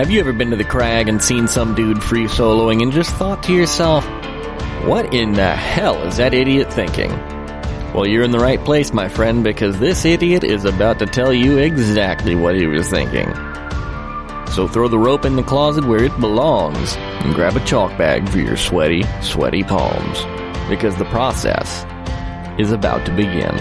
Have you ever been to the crag and seen some dude free soloing and just thought to yourself, what in the hell is that idiot thinking? Well, you're in the right place, my friend, because this idiot is about to tell you exactly what he was thinking. So throw the rope in the closet where it belongs and grab a chalk bag for your sweaty, sweaty palms. Because the process is about to begin.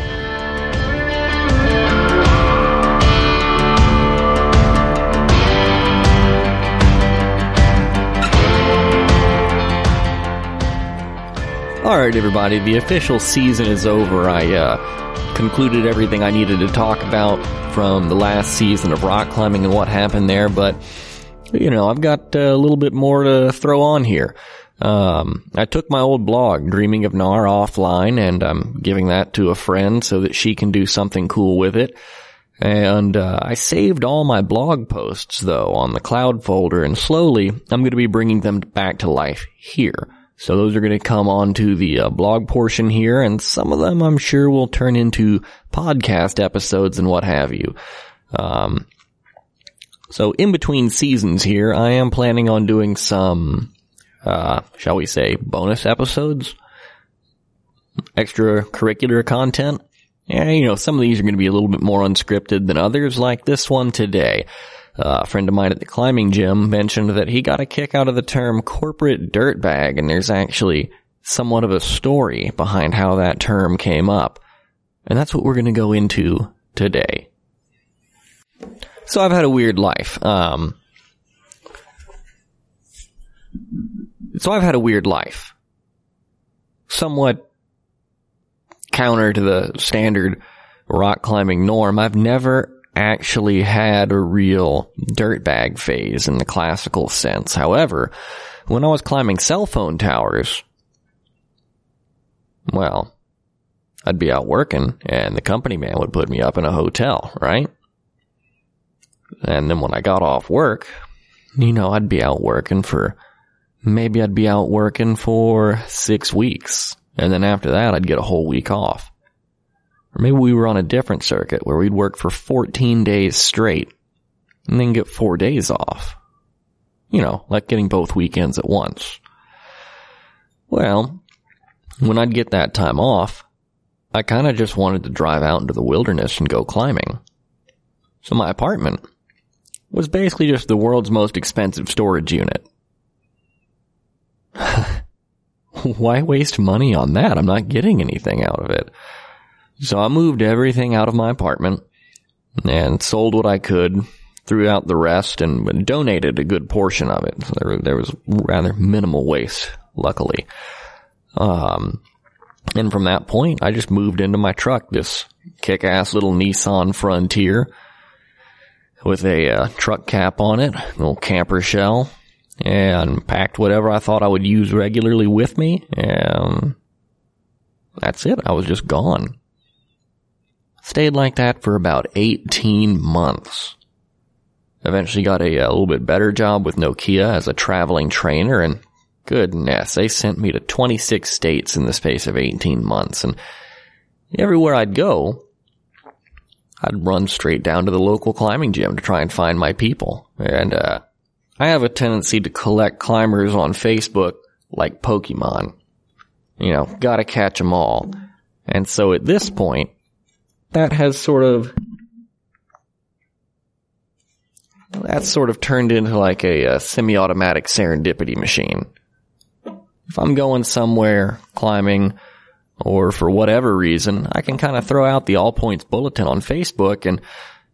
Alright, everybody, the official season is over. I uh, concluded everything I needed to talk about from the last season of rock climbing and what happened there, but, you know, I've got a little bit more to throw on here. Um, I took my old blog, Dreaming of Nar, offline, and I'm giving that to a friend so that she can do something cool with it. And uh, I saved all my blog posts, though, on the cloud folder, and slowly I'm going to be bringing them back to life here. So those are going to come onto the uh, blog portion here, and some of them I'm sure will turn into podcast episodes and what have you. Um, so in between seasons here, I am planning on doing some, uh, shall we say, bonus episodes, extracurricular content. Yeah, you know, some of these are going to be a little bit more unscripted than others, like this one today. Uh, a friend of mine at the climbing gym mentioned that he got a kick out of the term corporate dirtbag, and there's actually somewhat of a story behind how that term came up. And that's what we're going to go into today. So I've had a weird life. Um, so I've had a weird life. Somewhat counter to the standard rock climbing norm. I've never actually had a real dirtbag phase in the classical sense. However, when I was climbing cell phone towers, well, I'd be out working and the company man would put me up in a hotel, right? And then when I got off work, you know, I'd be out working for, maybe I'd be out working for six weeks. And then after that, I'd get a whole week off. Or maybe we were on a different circuit where we'd work for 14 days straight and then get four days off. You know, like getting both weekends at once. Well, when I'd get that time off, I kind of just wanted to drive out into the wilderness and go climbing. So my apartment was basically just the world's most expensive storage unit. Why waste money on that? I'm not getting anything out of it. So I moved everything out of my apartment and sold what I could, threw out the rest, and donated a good portion of it. So there, there was rather minimal waste, luckily. Um, and from that point, I just moved into my truck, this kick-ass little Nissan Frontier with a uh, truck cap on it, little camper shell, and packed whatever I thought I would use regularly with me, and that's it. I was just gone. Stayed like that for about 18 months. Eventually got a, a little bit better job with Nokia as a traveling trainer and goodness, they sent me to 26 states in the space of 18 months and everywhere I'd go, I'd run straight down to the local climbing gym to try and find my people. And, uh, I have a tendency to collect climbers on Facebook like Pokemon. You know, gotta catch them all. And so at this point, that has sort of that's sort of turned into like a, a semi-automatic serendipity machine. If I'm going somewhere climbing or for whatever reason, I can kind of throw out the all points bulletin on Facebook and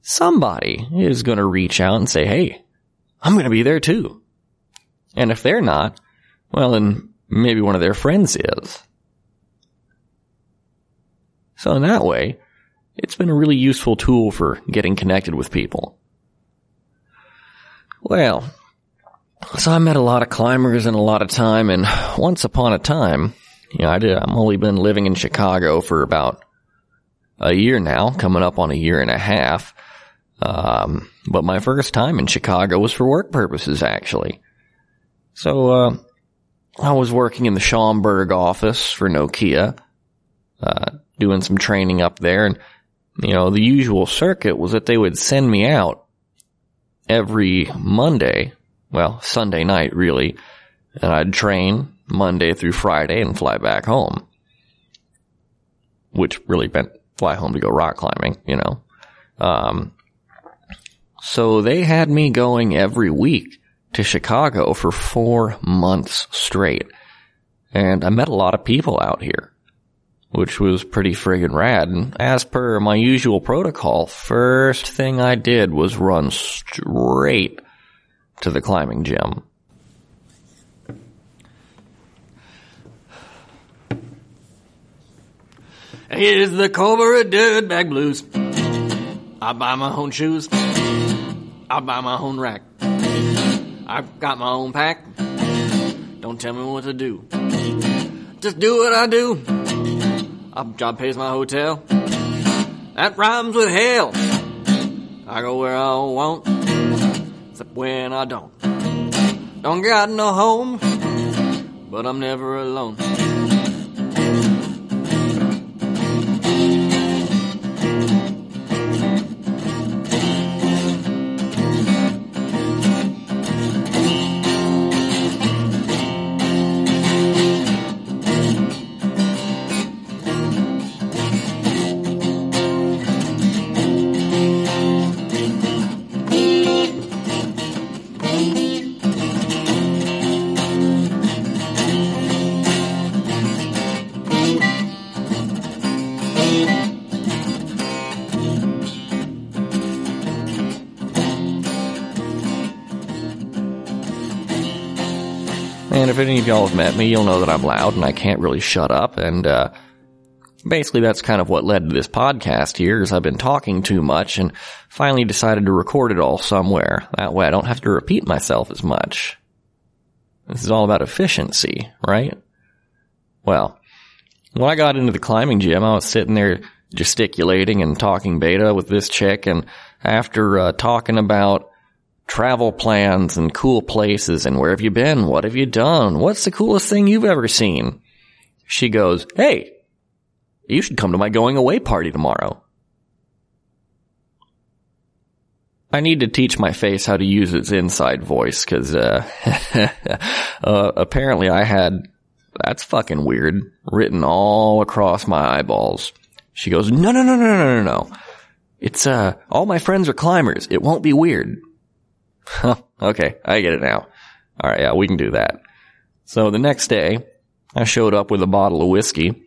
somebody is going to reach out and say, Hey, I'm going to be there too. And if they're not, well, then maybe one of their friends is. So in that way, it's been a really useful tool for getting connected with people. Well, so I met a lot of climbers in a lot of time, and once upon a time, you know, I did, I've only been living in Chicago for about a year now, coming up on a year and a half. Um, but my first time in Chicago was for work purposes, actually. So, uh, I was working in the Schaumburg office for Nokia, uh, doing some training up there, and you know, the usual circuit was that they would send me out every Monday, well, Sunday night really, and I'd train Monday through Friday and fly back home. Which really meant fly home to go rock climbing, you know. Um, so they had me going every week to Chicago for four months straight. And I met a lot of people out here, which was pretty friggin' rad. And as per my usual protocol, first thing I did was run straight to the climbing gym. Here's the Cobra Dirtbag Blues. I buy my own shoes. I buy my own rack. I've got my own pack. Don't tell me what to do. Just do what I do. A job pays my hotel. That rhymes with hell. I go where I want, except when I don't. Don't got no home, but I'm never alone. Y'all have met me, you'll know that I'm loud and I can't really shut up. And, uh, basically that's kind of what led to this podcast here is I've been talking too much and finally decided to record it all somewhere. That way I don't have to repeat myself as much. This is all about efficiency, right? Well, when I got into the climbing gym, I was sitting there gesticulating and talking beta with this chick and after uh, talking about travel plans and cool places and where have you been? What have you done? What's the coolest thing you've ever seen? She goes, Hey, you should come to my going away party tomorrow. I need to teach my face how to use its inside voice because uh, uh, apparently I had that's fucking weird written all across my eyeballs. She goes, no, no, no, no, no, no, no. It's uh, all my friends are climbers. It won't be weird. Okay, I get it now. All right, yeah, we can do that. So the next day, I showed up with a bottle of whiskey,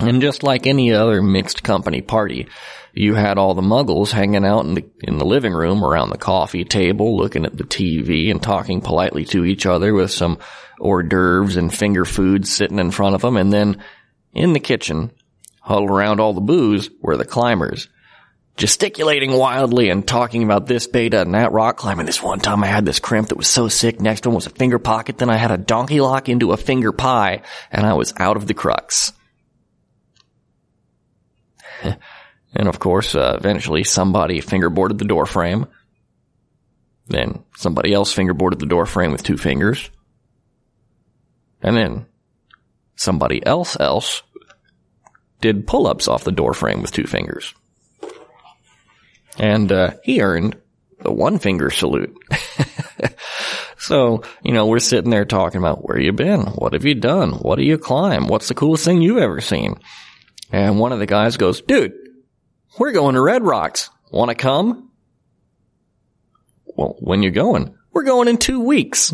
and just like any other mixed company party, you had all the muggles hanging out in the, in the living room around the coffee table, looking at the TV and talking politely to each other with some hors d'oeuvres and finger foods sitting in front of them. And then in the kitchen, huddled around all the booze, were the climbers gesticulating wildly and talking about this beta and that rock climbing. This one time I had this crimp that was so sick. Next one was a finger pocket. Then I had a donkey lock into a finger pie and I was out of the crux. and of course, uh, eventually somebody fingerboarded the door frame. Then somebody else fingerboarded the door frame with two fingers. And then somebody else else did pull-ups off the door frame with two fingers. And uh, he earned the one finger salute. so, you know, we're sitting there talking about where you been? What have you done? What do you climb? What's the coolest thing you've ever seen? And one of the guys goes, dude, we're going to Red Rocks. Want to come? Well, when you going? We're going in two weeks.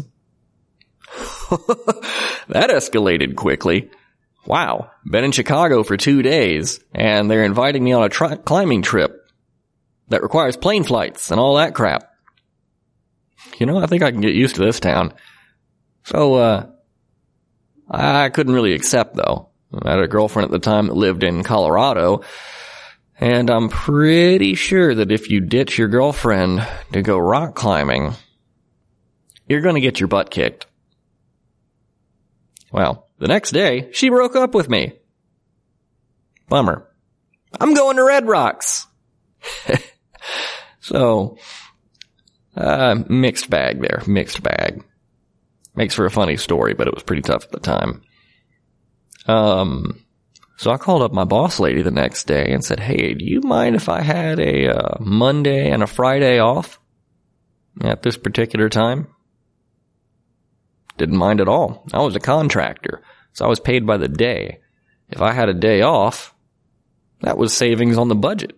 that escalated quickly. Wow. Been in Chicago for two days and they're inviting me on a tri- climbing trip that requires plane flights and all that crap. You know, I think I can get used to this town. So, uh, I couldn't really accept though. I had a girlfriend at the time that lived in Colorado, and I'm pretty sure that if you ditch your girlfriend to go rock climbing, you're gonna get your butt kicked. Well, the next day, she broke up with me. Bummer. I'm going to Red Rocks. So, uh, mixed bag there, mixed bag. Makes for a funny story, but it was pretty tough at the time. Um, so I called up my boss lady the next day and said, "Hey, do you mind if I had a uh, Monday and a Friday off?" at this particular time. Didn't mind at all. I was a contractor, so I was paid by the day. If I had a day off, that was savings on the budget.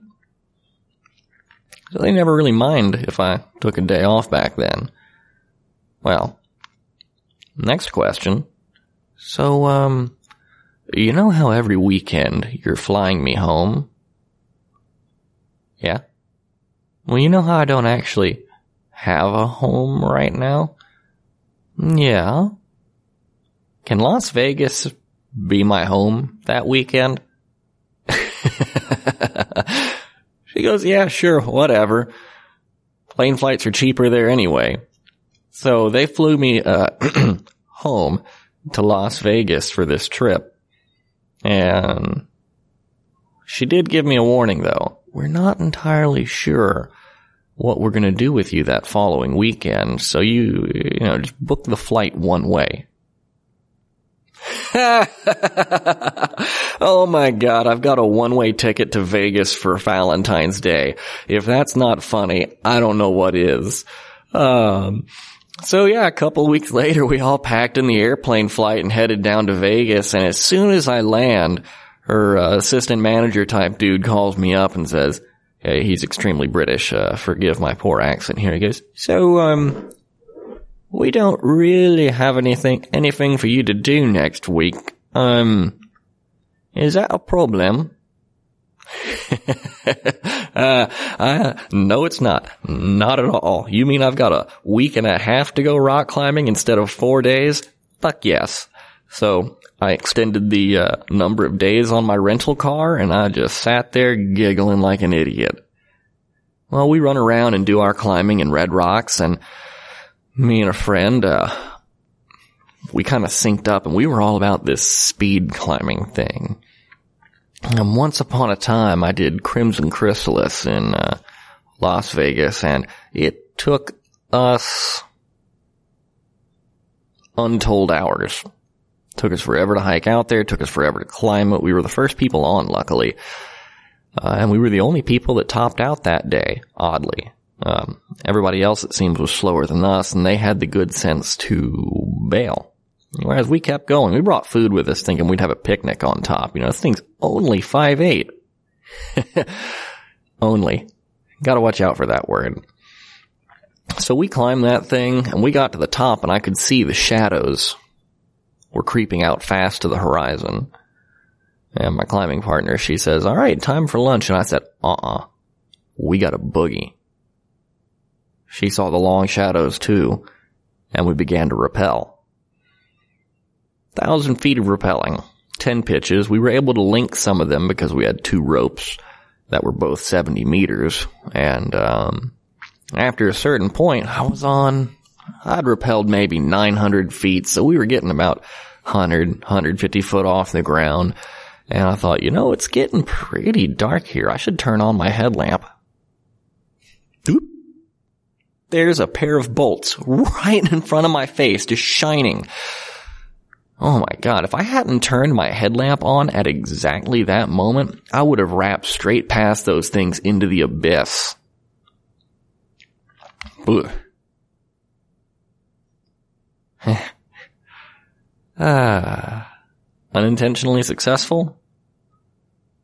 They never really mind if I took a day off back then. Well, next question. So, um, you know how every weekend you're flying me home? Yeah? Well, you know how I don't actually have a home right now? Yeah. Can Las Vegas be my home that weekend? she goes, yeah, sure, whatever. Plane flights are cheaper there anyway. So they flew me, uh, home to Las Vegas for this trip. And she did give me a warning though. We're not entirely sure what we're going to do with you that following weekend. So you, you know, just book the flight one way. oh my god, I've got a one-way ticket to Vegas for Valentine's Day. If that's not funny, I don't know what is. Um, so yeah, a couple weeks later, we all packed in the airplane flight and headed down to Vegas. And as soon as I land, her uh, assistant manager type dude calls me up and says, hey, he's extremely British. Uh, forgive my poor accent here. He goes, so, um, we don't really have anything, anything for you to do next week. Um, is that a problem? uh, uh, no, it's not. Not at all. You mean I've got a week and a half to go rock climbing instead of four days? Fuck yes. So I extended the uh, number of days on my rental car and I just sat there giggling like an idiot. Well, we run around and do our climbing in Red Rocks and me and a friend, uh, we kind of synced up and we were all about this speed climbing thing. And once upon a time, I did Crimson Chrysalis in uh, Las Vegas, and it took us untold hours. Took us forever to hike out there. Took us forever to climb it. We were the first people on, luckily, uh, and we were the only people that topped out that day. Oddly, um, everybody else, it seems, was slower than us, and they had the good sense to bail. Whereas we kept going. We brought food with us thinking we'd have a picnic on top. You know, this thing's only five eight. only. Gotta watch out for that word. So we climbed that thing and we got to the top and I could see the shadows were creeping out fast to the horizon. And my climbing partner, she says, all right, time for lunch. And I said, uh-uh, we got a boogie. She saw the long shadows too and we began to rappel thousand feet of rappelling, 10 pitches. We were able to link some of them because we had two ropes that were both 70 meters. And, um, after a certain point, I was on, I'd rappelled maybe 900 feet. So we were getting about 100, 150 foot off the ground. And I thought, you know, it's getting pretty dark here. I should turn on my headlamp. There's a pair of bolts right in front of my face, just shining. Oh my god, if I hadn't turned my headlamp on at exactly that moment, I would have wrapped straight past those things into the abyss. ah, unintentionally successful?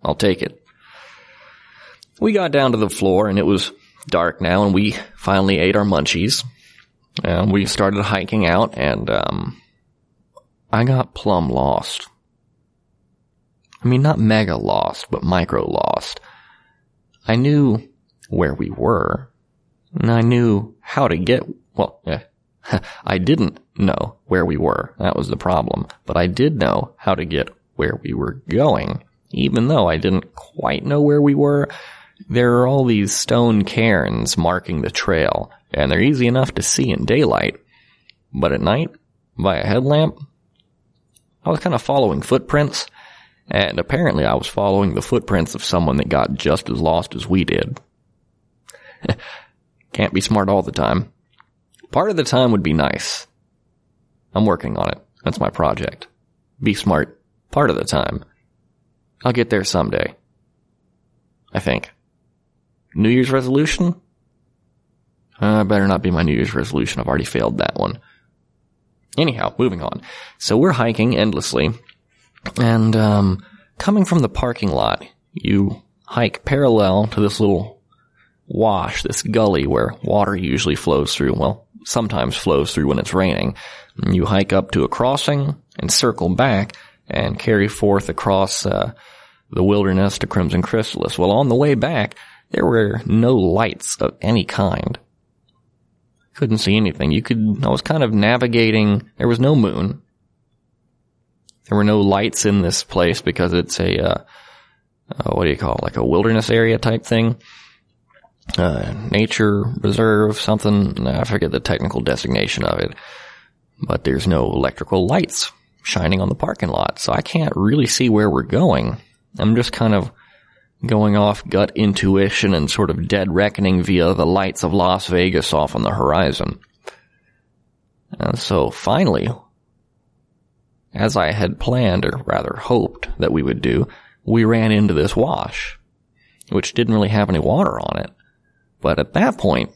I'll take it. We got down to the floor and it was dark now and we finally ate our munchies. And we started hiking out and, um, I got plumb lost. I mean, not mega lost, but micro lost. I knew where we were, and I knew how to get, well, yeah, I didn't know where we were. That was the problem. But I did know how to get where we were going. Even though I didn't quite know where we were, there are all these stone cairns marking the trail, and they're easy enough to see in daylight. But at night, by a headlamp, I was kind of following footprints, and apparently I was following the footprints of someone that got just as lost as we did. Can't be smart all the time. Part of the time would be nice. I'm working on it. That's my project. Be smart part of the time. I'll get there someday. I think. New Year's resolution? Uh, better not be my New Year's resolution. I've already failed that one. Anyhow, moving on. So we're hiking endlessly, and um, coming from the parking lot, you hike parallel to this little wash, this gully where water usually flows through. Well, sometimes flows through when it's raining. You hike up to a crossing and circle back and carry forth across uh, the wilderness to Crimson Chrysalis. Well, on the way back, there were no lights of any kind. Couldn't see anything. You could, I was kind of navigating, there was no moon. There were no lights in this place because it's a, uh, uh, what do you call it, like a wilderness area type thing. Uh, nature reserve, something, I forget the technical designation of it. But there's no electrical lights shining on the parking lot, so I can't really see where we're going. I'm just kind of going off gut intuition and sort of dead reckoning via the lights of Las Vegas off on the horizon. And so finally, as I had planned, or rather hoped that we would do, we ran into this wash, which didn't really have any water on it. But at that point,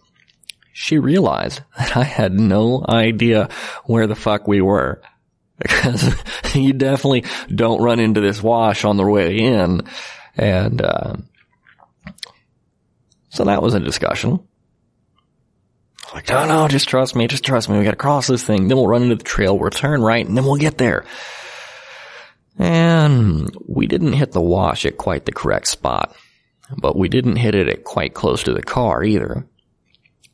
she realized that I had no idea where the fuck we were. Because you definitely don't run into this wash on the way in. And, uh, so that was a discussion. Like, no, no, just trust me, just trust me. We gotta cross this thing, then we'll run into the trail, we'll turn right, and then we'll get there. And we didn't hit the wash at quite the correct spot, but we didn't hit it at quite close to the car either.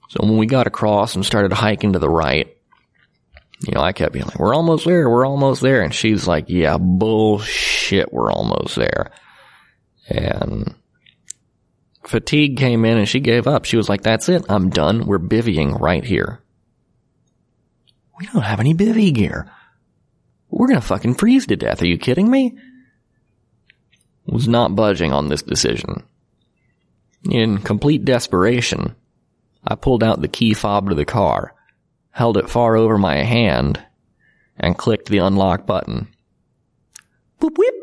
So when we got across and started hiking to the right, you know, I kept being like, we're almost there, we're almost there. And she's like, yeah, bullshit, we're almost there. And fatigue came in and she gave up. She was like, that's it, I'm done, we're bivvying right here. We don't have any bivy gear. We're gonna fucking freeze to death. Are you kidding me? Was not budging on this decision. In complete desperation, I pulled out the key fob to the car, held it far over my hand, and clicked the unlock button. Boop whip!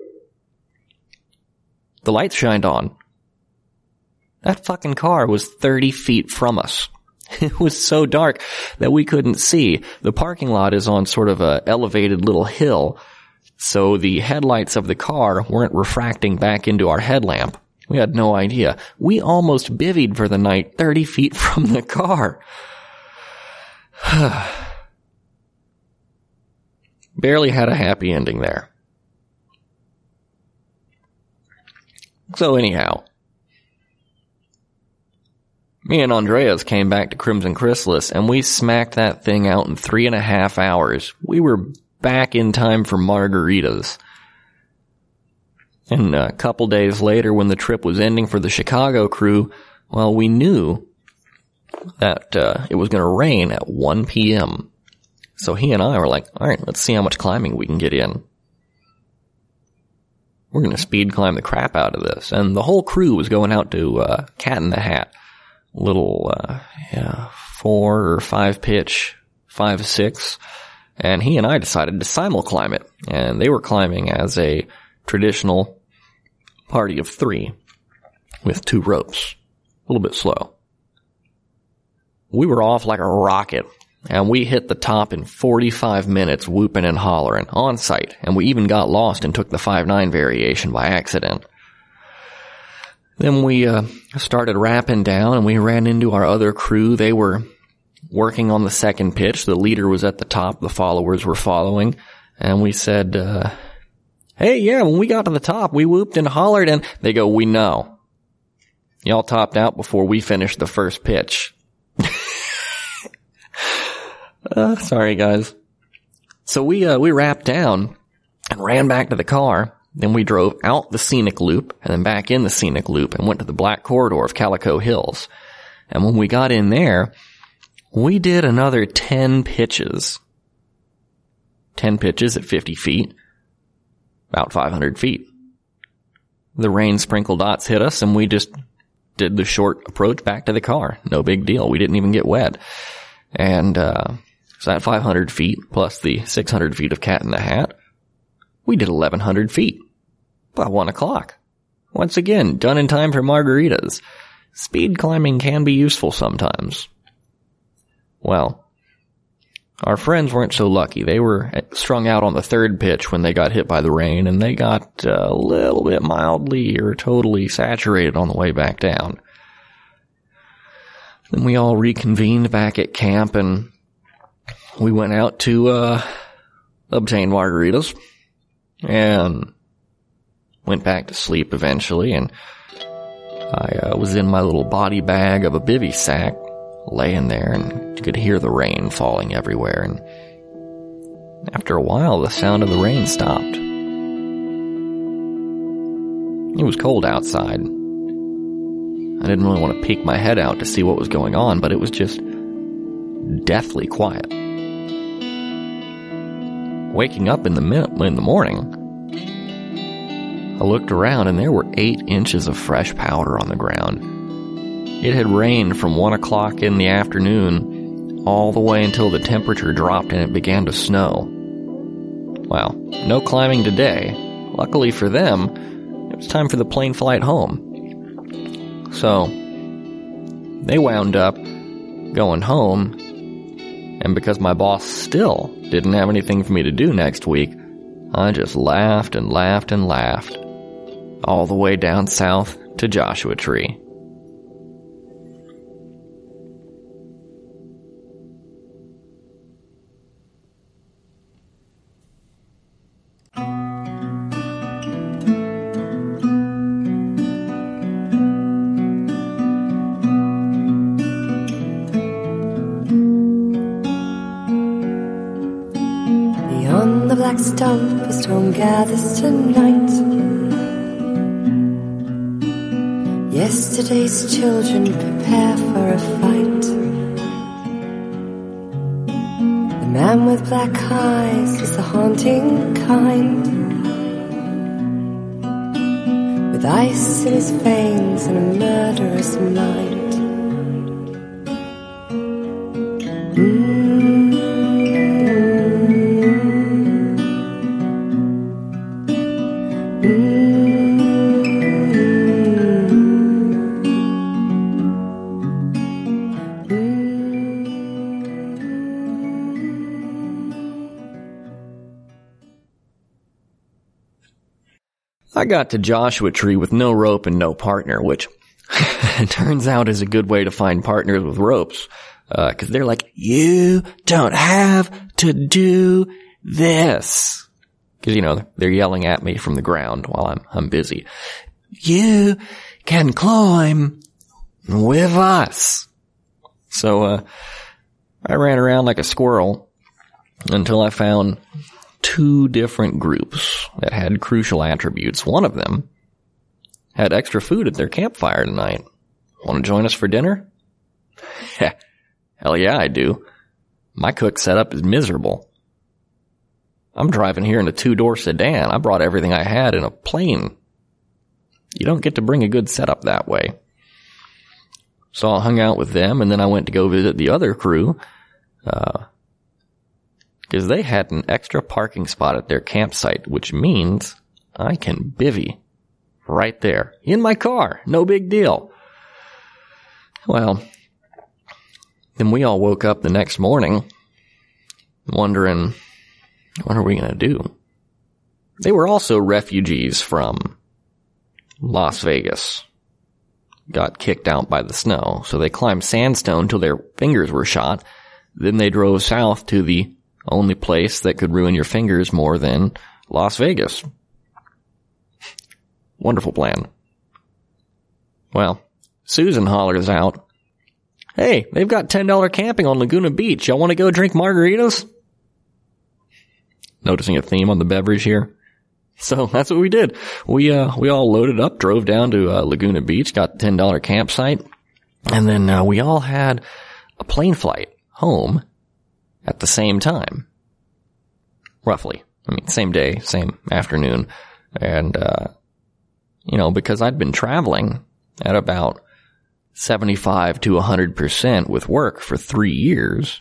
The lights shined on. That fucking car was 30 feet from us. It was so dark that we couldn't see. The parking lot is on sort of a elevated little hill, so the headlights of the car weren't refracting back into our headlamp. We had no idea. We almost bivvied for the night 30 feet from the car. Barely had a happy ending there. So anyhow, me and Andreas came back to Crimson Chrysalis and we smacked that thing out in three and a half hours. We were back in time for margaritas. And a couple days later, when the trip was ending for the Chicago crew, well, we knew that uh, it was going to rain at 1 p.m. So he and I were like, all right, let's see how much climbing we can get in. We're going to speed climb the crap out of this. And the whole crew was going out to uh, Cat in the Hat. Little, uh, yeah, four or five pitch, five, six. And he and I decided to simul climb it. And they were climbing as a traditional party of three with two ropes. A little bit slow. We were off like a rocket and we hit the top in 45 minutes whooping and hollering on site and we even got lost and took the 5-9 variation by accident. Then we uh, started rapping down and we ran into our other crew. They were working on the second pitch. The leader was at the top. The followers were following. And we said, uh, Hey, yeah, when we got to the top, we whooped and hollered and they go, we know. Y'all topped out before we finished the first pitch. Uh, sorry guys. So we, uh, we wrapped down and ran back to the car. Then we drove out the scenic loop and then back in the scenic loop and went to the black corridor of Calico Hills. And when we got in there, we did another 10 pitches. 10 pitches at 50 feet about 500 feet. The rain sprinkle dots hit us and we just did the short approach back to the car. No big deal. We didn't even get wet. And, uh, so at 500 feet plus the 600 feet of cat in the hat, we did 1100 feet by one o'clock. Once again, done in time for margaritas. Speed climbing can be useful sometimes. Well, our friends weren't so lucky. They were strung out on the third pitch when they got hit by the rain, and they got a little bit mildly or totally saturated on the way back down. Then we all reconvened back at camp, and we went out to uh, obtain margaritas, and went back to sleep eventually, and I uh, was in my little body bag of a bivy sack, laying there and could hear the rain falling everywhere and after a while the sound of the rain stopped. It was cold outside. I didn't really want to peek my head out to see what was going on, but it was just deathly quiet. Waking up in the in the morning, I looked around and there were eight inches of fresh powder on the ground. It had rained from one o'clock in the afternoon all the way until the temperature dropped and it began to snow. Well, no climbing today. Luckily for them, it was time for the plane flight home. So, they wound up going home, and because my boss still didn't have anything for me to do next week, I just laughed and laughed and laughed. All the way down south to Joshua Tree. Eyes is the haunting kind. With ice in his veins and a murderous mind. Mm. I got to Joshua Tree with no rope and no partner, which turns out is a good way to find partners with ropes. Uh, cause they're like, you don't have to do this. Cause you know, they're yelling at me from the ground while I'm, I'm busy. You can climb with us. So, uh, I ran around like a squirrel until I found two different groups that had crucial attributes. One of them had extra food at their campfire tonight. Want to join us for dinner? Hell yeah, I do. My cook setup is miserable. I'm driving here in a two-door sedan. I brought everything I had in a plane. You don't get to bring a good setup that way. So I hung out with them and then I went to go visit the other crew. Uh, because they had an extra parking spot at their campsite, which means I can bivy right there in my car. No big deal. Well, then we all woke up the next morning wondering, what are we going to do? They were also refugees from Las Vegas. Got kicked out by the snow, so they climbed sandstone till their fingers were shot. Then they drove south to the only place that could ruin your fingers more than Las Vegas. Wonderful plan. Well, Susan hollers out, Hey, they've got $10 camping on Laguna Beach. Y'all want to go drink margaritas? Noticing a theme on the beverage here. So that's what we did. We, uh, we all loaded up, drove down to uh, Laguna Beach, got $10 campsite, and then uh, we all had a plane flight home at the same time. Roughly. I mean, same day, same afternoon. And, uh, you know, because I'd been traveling at about 75 to 100% with work for three years,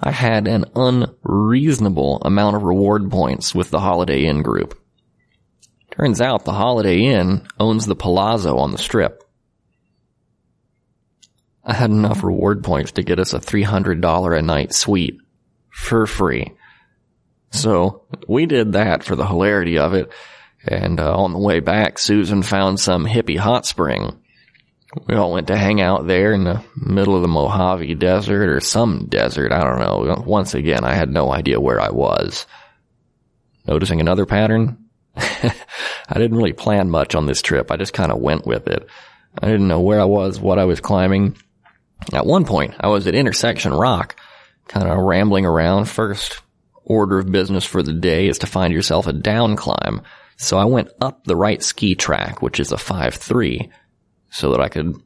I had an unreasonable amount of reward points with the Holiday Inn group. Turns out the Holiday Inn owns the Palazzo on the strip. I had enough reward points to get us a $300 a night suite for free. So we did that for the hilarity of it. And uh, on the way back, Susan found some hippie hot spring. We all went to hang out there in the middle of the Mojave Desert or some desert. I don't know. Once again, I had no idea where I was. Noticing another pattern? I didn't really plan much on this trip. I just kind of went with it. I didn't know where I was, what I was climbing. At one point, I was at Intersection Rock, kind of rambling around. First order of business for the day is to find yourself a down climb. So I went up the right ski track, which is a 5-3, so that I could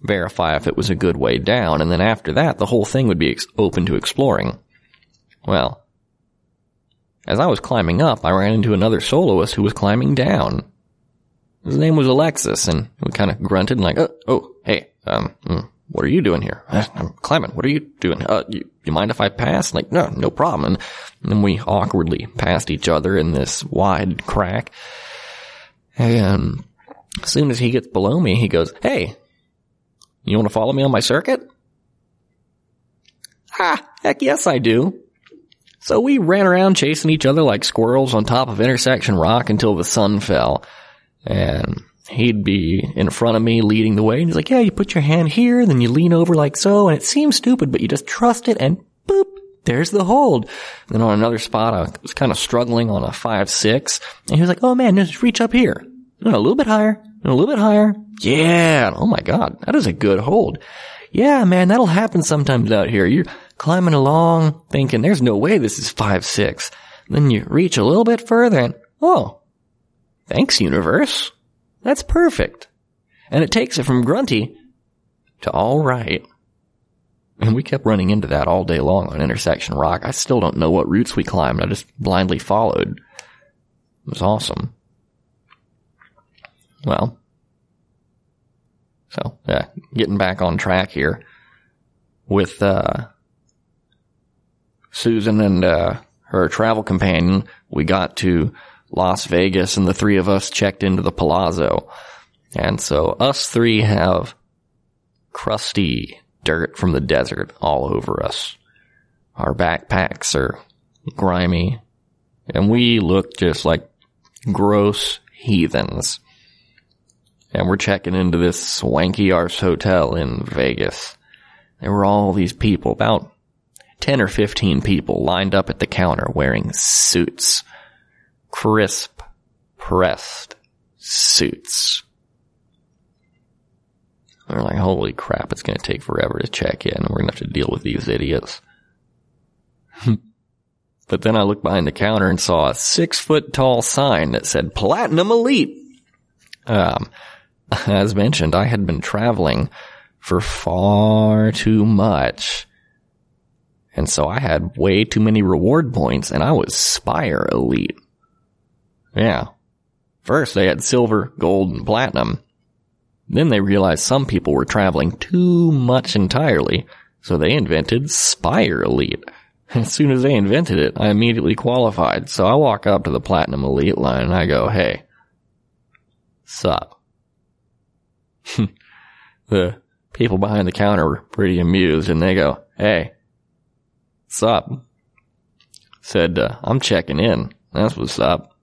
verify if it was a good way down, and then after that, the whole thing would be ex- open to exploring. Well, as I was climbing up, I ran into another soloist who was climbing down. His name was Alexis, and we kind of grunted and like, oh, oh, hey, um, mm, what are you doing here? I'm climbing. What are you doing? Uh, you, you mind if I pass? Like, no, no problem. And, and then we awkwardly passed each other in this wide crack. And as soon as he gets below me, he goes, hey, you want to follow me on my circuit? Ah, heck yes I do. So we ran around chasing each other like squirrels on top of intersection rock until the sun fell. And he'd be in front of me leading the way. And he's like, yeah, you put your hand here, then you lean over like so. And it seems stupid, but you just trust it and boop, there's the hold. And then on another spot, I was kind of struggling on a five, six. And he was like, oh man, just reach up here. And a little bit higher and a little bit higher. Yeah. Oh my God. That is a good hold. Yeah, man, that'll happen sometimes out here. You're climbing along thinking there's no way this is five, six. Then you reach a little bit further and, oh, thanks universe. That's perfect. And it takes it from grunty to all right. And we kept running into that all day long on Intersection Rock. I still don't know what routes we climbed. I just blindly followed. It was awesome. Well, so yeah, getting back on track here with uh, Susan and uh, her travel companion. We got to Las Vegas and the three of us checked into the Palazzo. And so us three have crusty dirt from the desert all over us. Our backpacks are grimy and we look just like gross heathens. And we're checking into this swanky arse hotel in Vegas. There were all these people, about 10 or 15 people lined up at the counter wearing suits crisp, pressed suits. They're like, holy crap, it's going to take forever to check in. And we're going to have to deal with these idiots. but then I looked behind the counter and saw a six foot tall sign that said Platinum Elite. Um, as mentioned, I had been traveling for far too much. And so I had way too many reward points and I was Spire Elite. Yeah. First they had silver, gold, and platinum. Then they realized some people were traveling too much entirely, so they invented Spire Elite. As soon as they invented it, I immediately qualified, so I walk up to the Platinum Elite line and I go, hey, sup? the people behind the counter were pretty amused and they go, hey, sup? Said, uh, I'm checking in. That's what's up.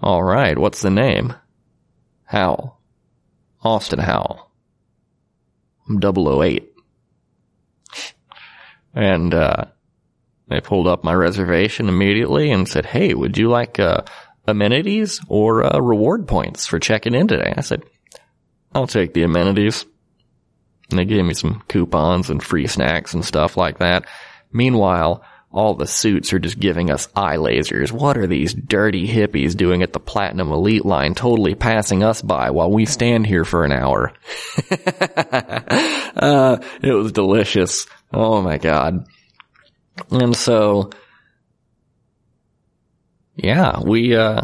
All right, what's the name? Howell. Austin Howell. I'm 008. And, uh, they pulled up my reservation immediately and said, hey, would you like, uh, amenities or, uh, reward points for checking in today? I said, I'll take the amenities. And they gave me some coupons and free snacks and stuff like that. Meanwhile, all the suits are just giving us eye lasers. What are these dirty hippies doing at the Platinum Elite line, totally passing us by while we stand here for an hour? uh, it was delicious. Oh my god. And so, yeah, we, uh,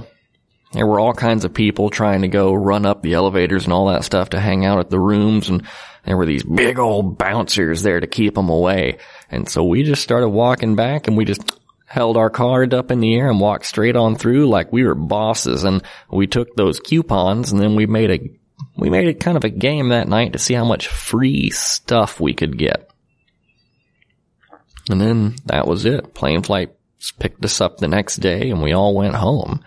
there were all kinds of people trying to go run up the elevators and all that stuff to hang out at the rooms and there were these big old bouncers there to keep them away. And so we just started walking back and we just held our card up in the air and walked straight on through like we were bosses. And we took those coupons and then we made a we made it kind of a game that night to see how much free stuff we could get. And then that was it. Plane flight picked us up the next day and we all went home.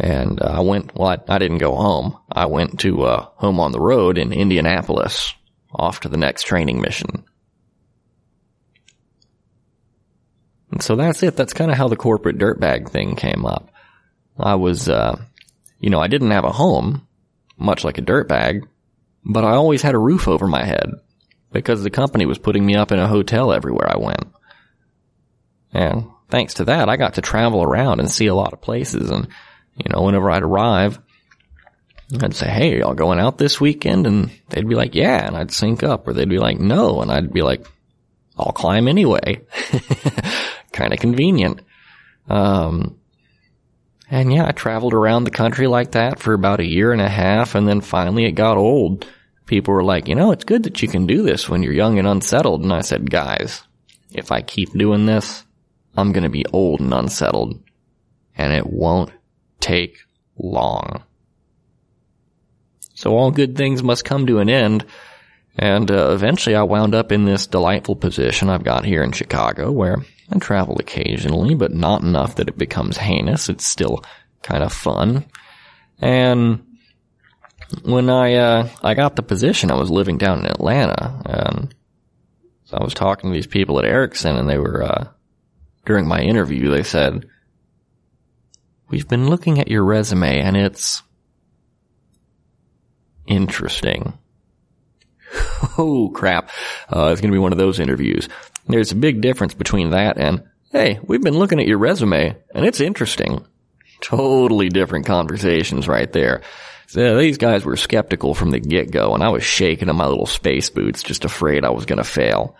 And uh, I went, well, I, I, didn't go home. I went to uh, home on the road in Indianapolis, off to the next training mission. And so that's it. That's kind of how the corporate dirtbag thing came up. I was, uh, you know, I didn't have a home, much like a dirtbag, but I always had a roof over my head because the company was putting me up in a hotel everywhere I went. And thanks to that, I got to travel around and see a lot of places. And, you know, whenever I'd arrive, I'd say, Hey, y'all going out this weekend? And they'd be like, yeah. And I'd sync up or they'd be like, no. And I'd be like, I'll climb anyway. kind of convenient. Um, and yeah, I traveled around the country like that for about a year and a half. And then finally it got old. People were like, you know, it's good that you can do this when you're young and unsettled. And I said, guys, if I keep doing this, I'm going to be old and unsettled. And it won't take long. So all good things must come to an end. And uh, eventually I wound up in this delightful position I've got here in Chicago where I travel occasionally, but not enough that it becomes heinous. It's still kind of fun. And when I, uh, I got the position, I was living down in Atlanta and so I was talking to these people at Ericsson and they were, uh, during my interview, they said, we've been looking at your resume and it's interesting. oh crap. Uh, it's going to be one of those interviews. There's a big difference between that and, hey, we've been looking at your resume and it's interesting. Totally different conversations right there. So these guys were skeptical from the get-go and I was shaking in my little space boots just afraid I was going to fail.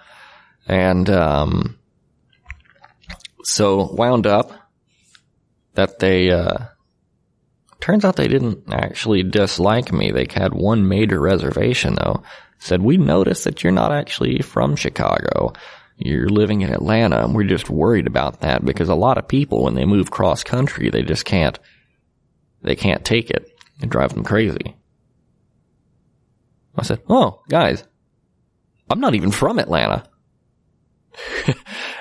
And, um, so wound up that they, uh, turns out they didn't actually dislike me. They had one major reservation though. Said, we noticed that you're not actually from Chicago. You're living in Atlanta and we're just worried about that because a lot of people when they move cross country, they just can't, they can't take it. It drives them crazy. I said, oh, guys, I'm not even from Atlanta.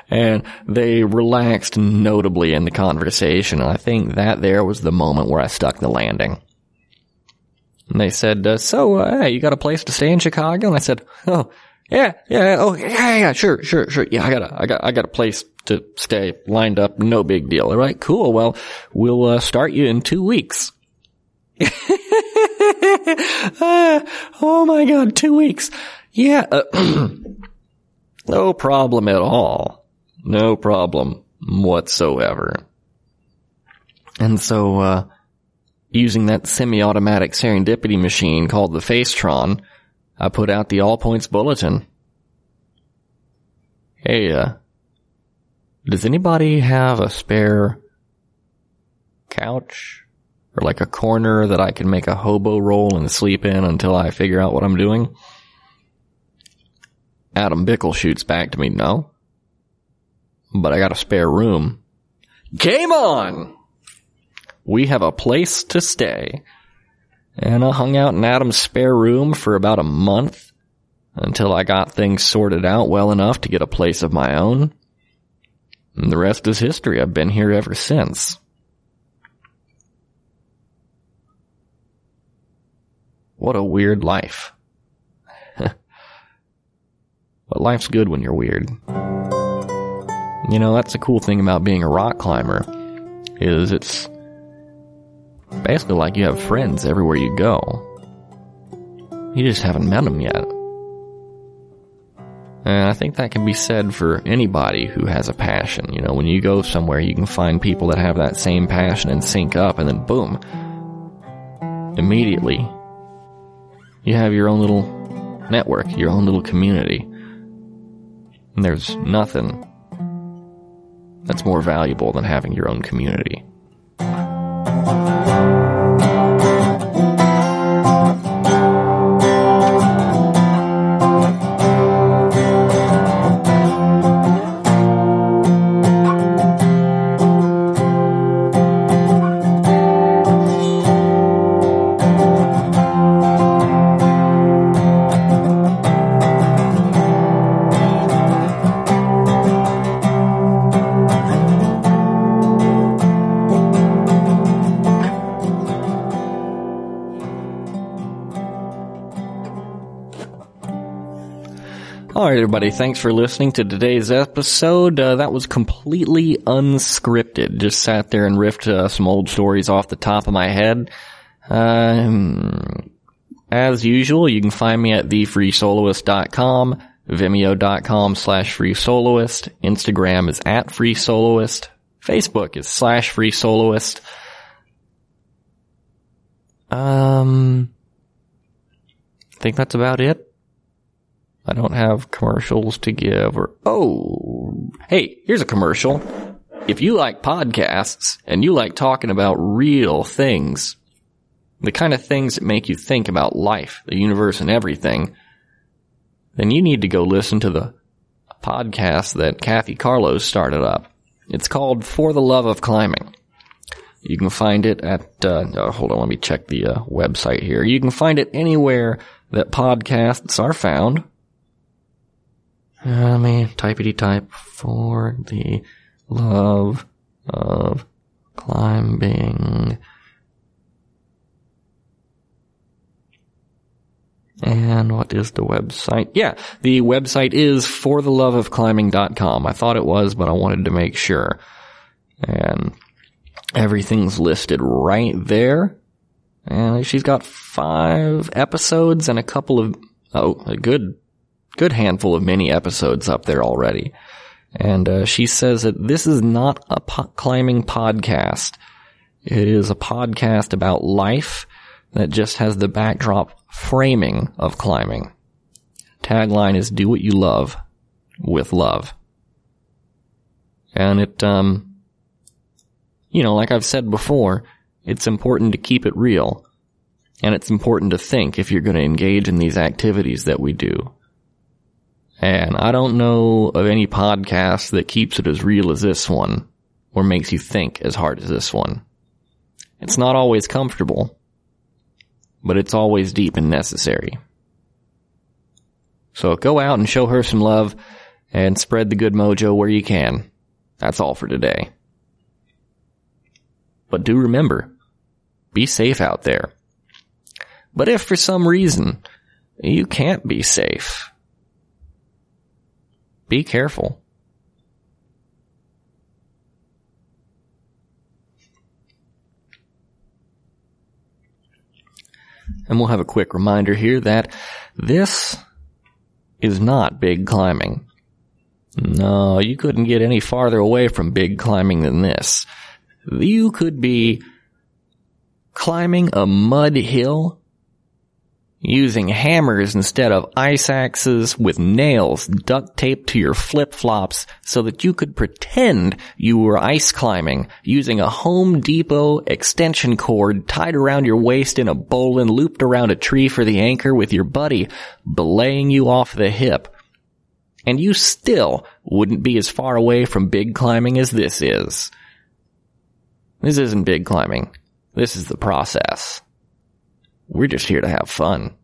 and they relaxed notably in the conversation. And I think that there was the moment where I stuck the landing. And they said, uh, so, uh, hey, you got a place to stay in Chicago? And I said, oh, yeah, yeah, oh, yeah, yeah, sure, sure, sure. Yeah, I got a, I got, I got a place to stay lined up. No big deal. All right, cool. Well, we'll, uh, start you in two weeks. uh, oh my god, two weeks. Yeah, uh, no problem at all. No problem whatsoever. And so, uh, using that semi-automatic serendipity machine called the Facetron, I put out the all points bulletin. Hey, uh, does anybody have a spare couch? Or like a corner that I can make a hobo roll and sleep in until I figure out what I'm doing? Adam Bickle shoots back to me, no. But I got a spare room. Game on! We have a place to stay. And I hung out in Adam's spare room for about a month until I got things sorted out well enough to get a place of my own. And the rest is history. I've been here ever since. What a weird life. but life's good when you're weird. You know, that's the cool thing about being a rock climber, is it's basically like you have friends everywhere you go. You just haven't met them yet. And I think that can be said for anybody who has a passion. You know, when you go somewhere, you can find people that have that same passion and sync up, and then boom, immediately, you have your own little network, your own little community. And there's nothing that's more valuable than having your own community. Everybody. Thanks for listening to today's episode. Uh, that was completely unscripted. Just sat there and riffed uh, some old stories off the top of my head. Um, as usual, you can find me at thefreesoloist.com, vimeo.com slash freesoloist, Instagram is at freesoloist, Facebook is slash freesoloist. Um, I think that's about it. I don't have commercials to give or, oh, hey, here's a commercial. If you like podcasts and you like talking about real things, the kind of things that make you think about life, the universe and everything, then you need to go listen to the podcast that Kathy Karlo started up. It's called For the Love of Climbing. You can find it at, uh, oh, hold on, let me check the uh, website here. You can find it anywhere that podcasts are found. Let me typety type for the love of climbing. And what is the website? Yeah, the website is fortheloveofclimbing.com. I thought it was, but I wanted to make sure. And everything's listed right there. And she's got five episodes and a couple of, oh, a good, good handful of mini episodes up there already. And uh, she says that this is not a po- climbing podcast. It is a podcast about life that just has the backdrop framing of climbing. Tagline is do what you love with love. And it, um, you know, like I've said before, it's important to keep it real. And it's important to think if you're going to engage in these activities that we do. And I don't know of any podcast that keeps it as real as this one or makes you think as hard as this one. It's not always comfortable, but it's always deep and necessary. So go out and show her some love and spread the good mojo where you can. That's all for today. But do remember, be safe out there. But if for some reason you can't be safe, be careful. And we'll have a quick reminder here that this is not big climbing. No, you couldn't get any farther away from big climbing than this. You could be climbing a mud hill using hammers instead of ice axes with nails duct taped to your flip-flops so that you could pretend you were ice climbing using a Home Depot extension cord tied around your waist in a bowl and looped around a tree for the anchor with your buddy belaying you off the hip. And you still wouldn't be as far away from big climbing as this is. This isn't big climbing. This is the process. We're just here to have fun.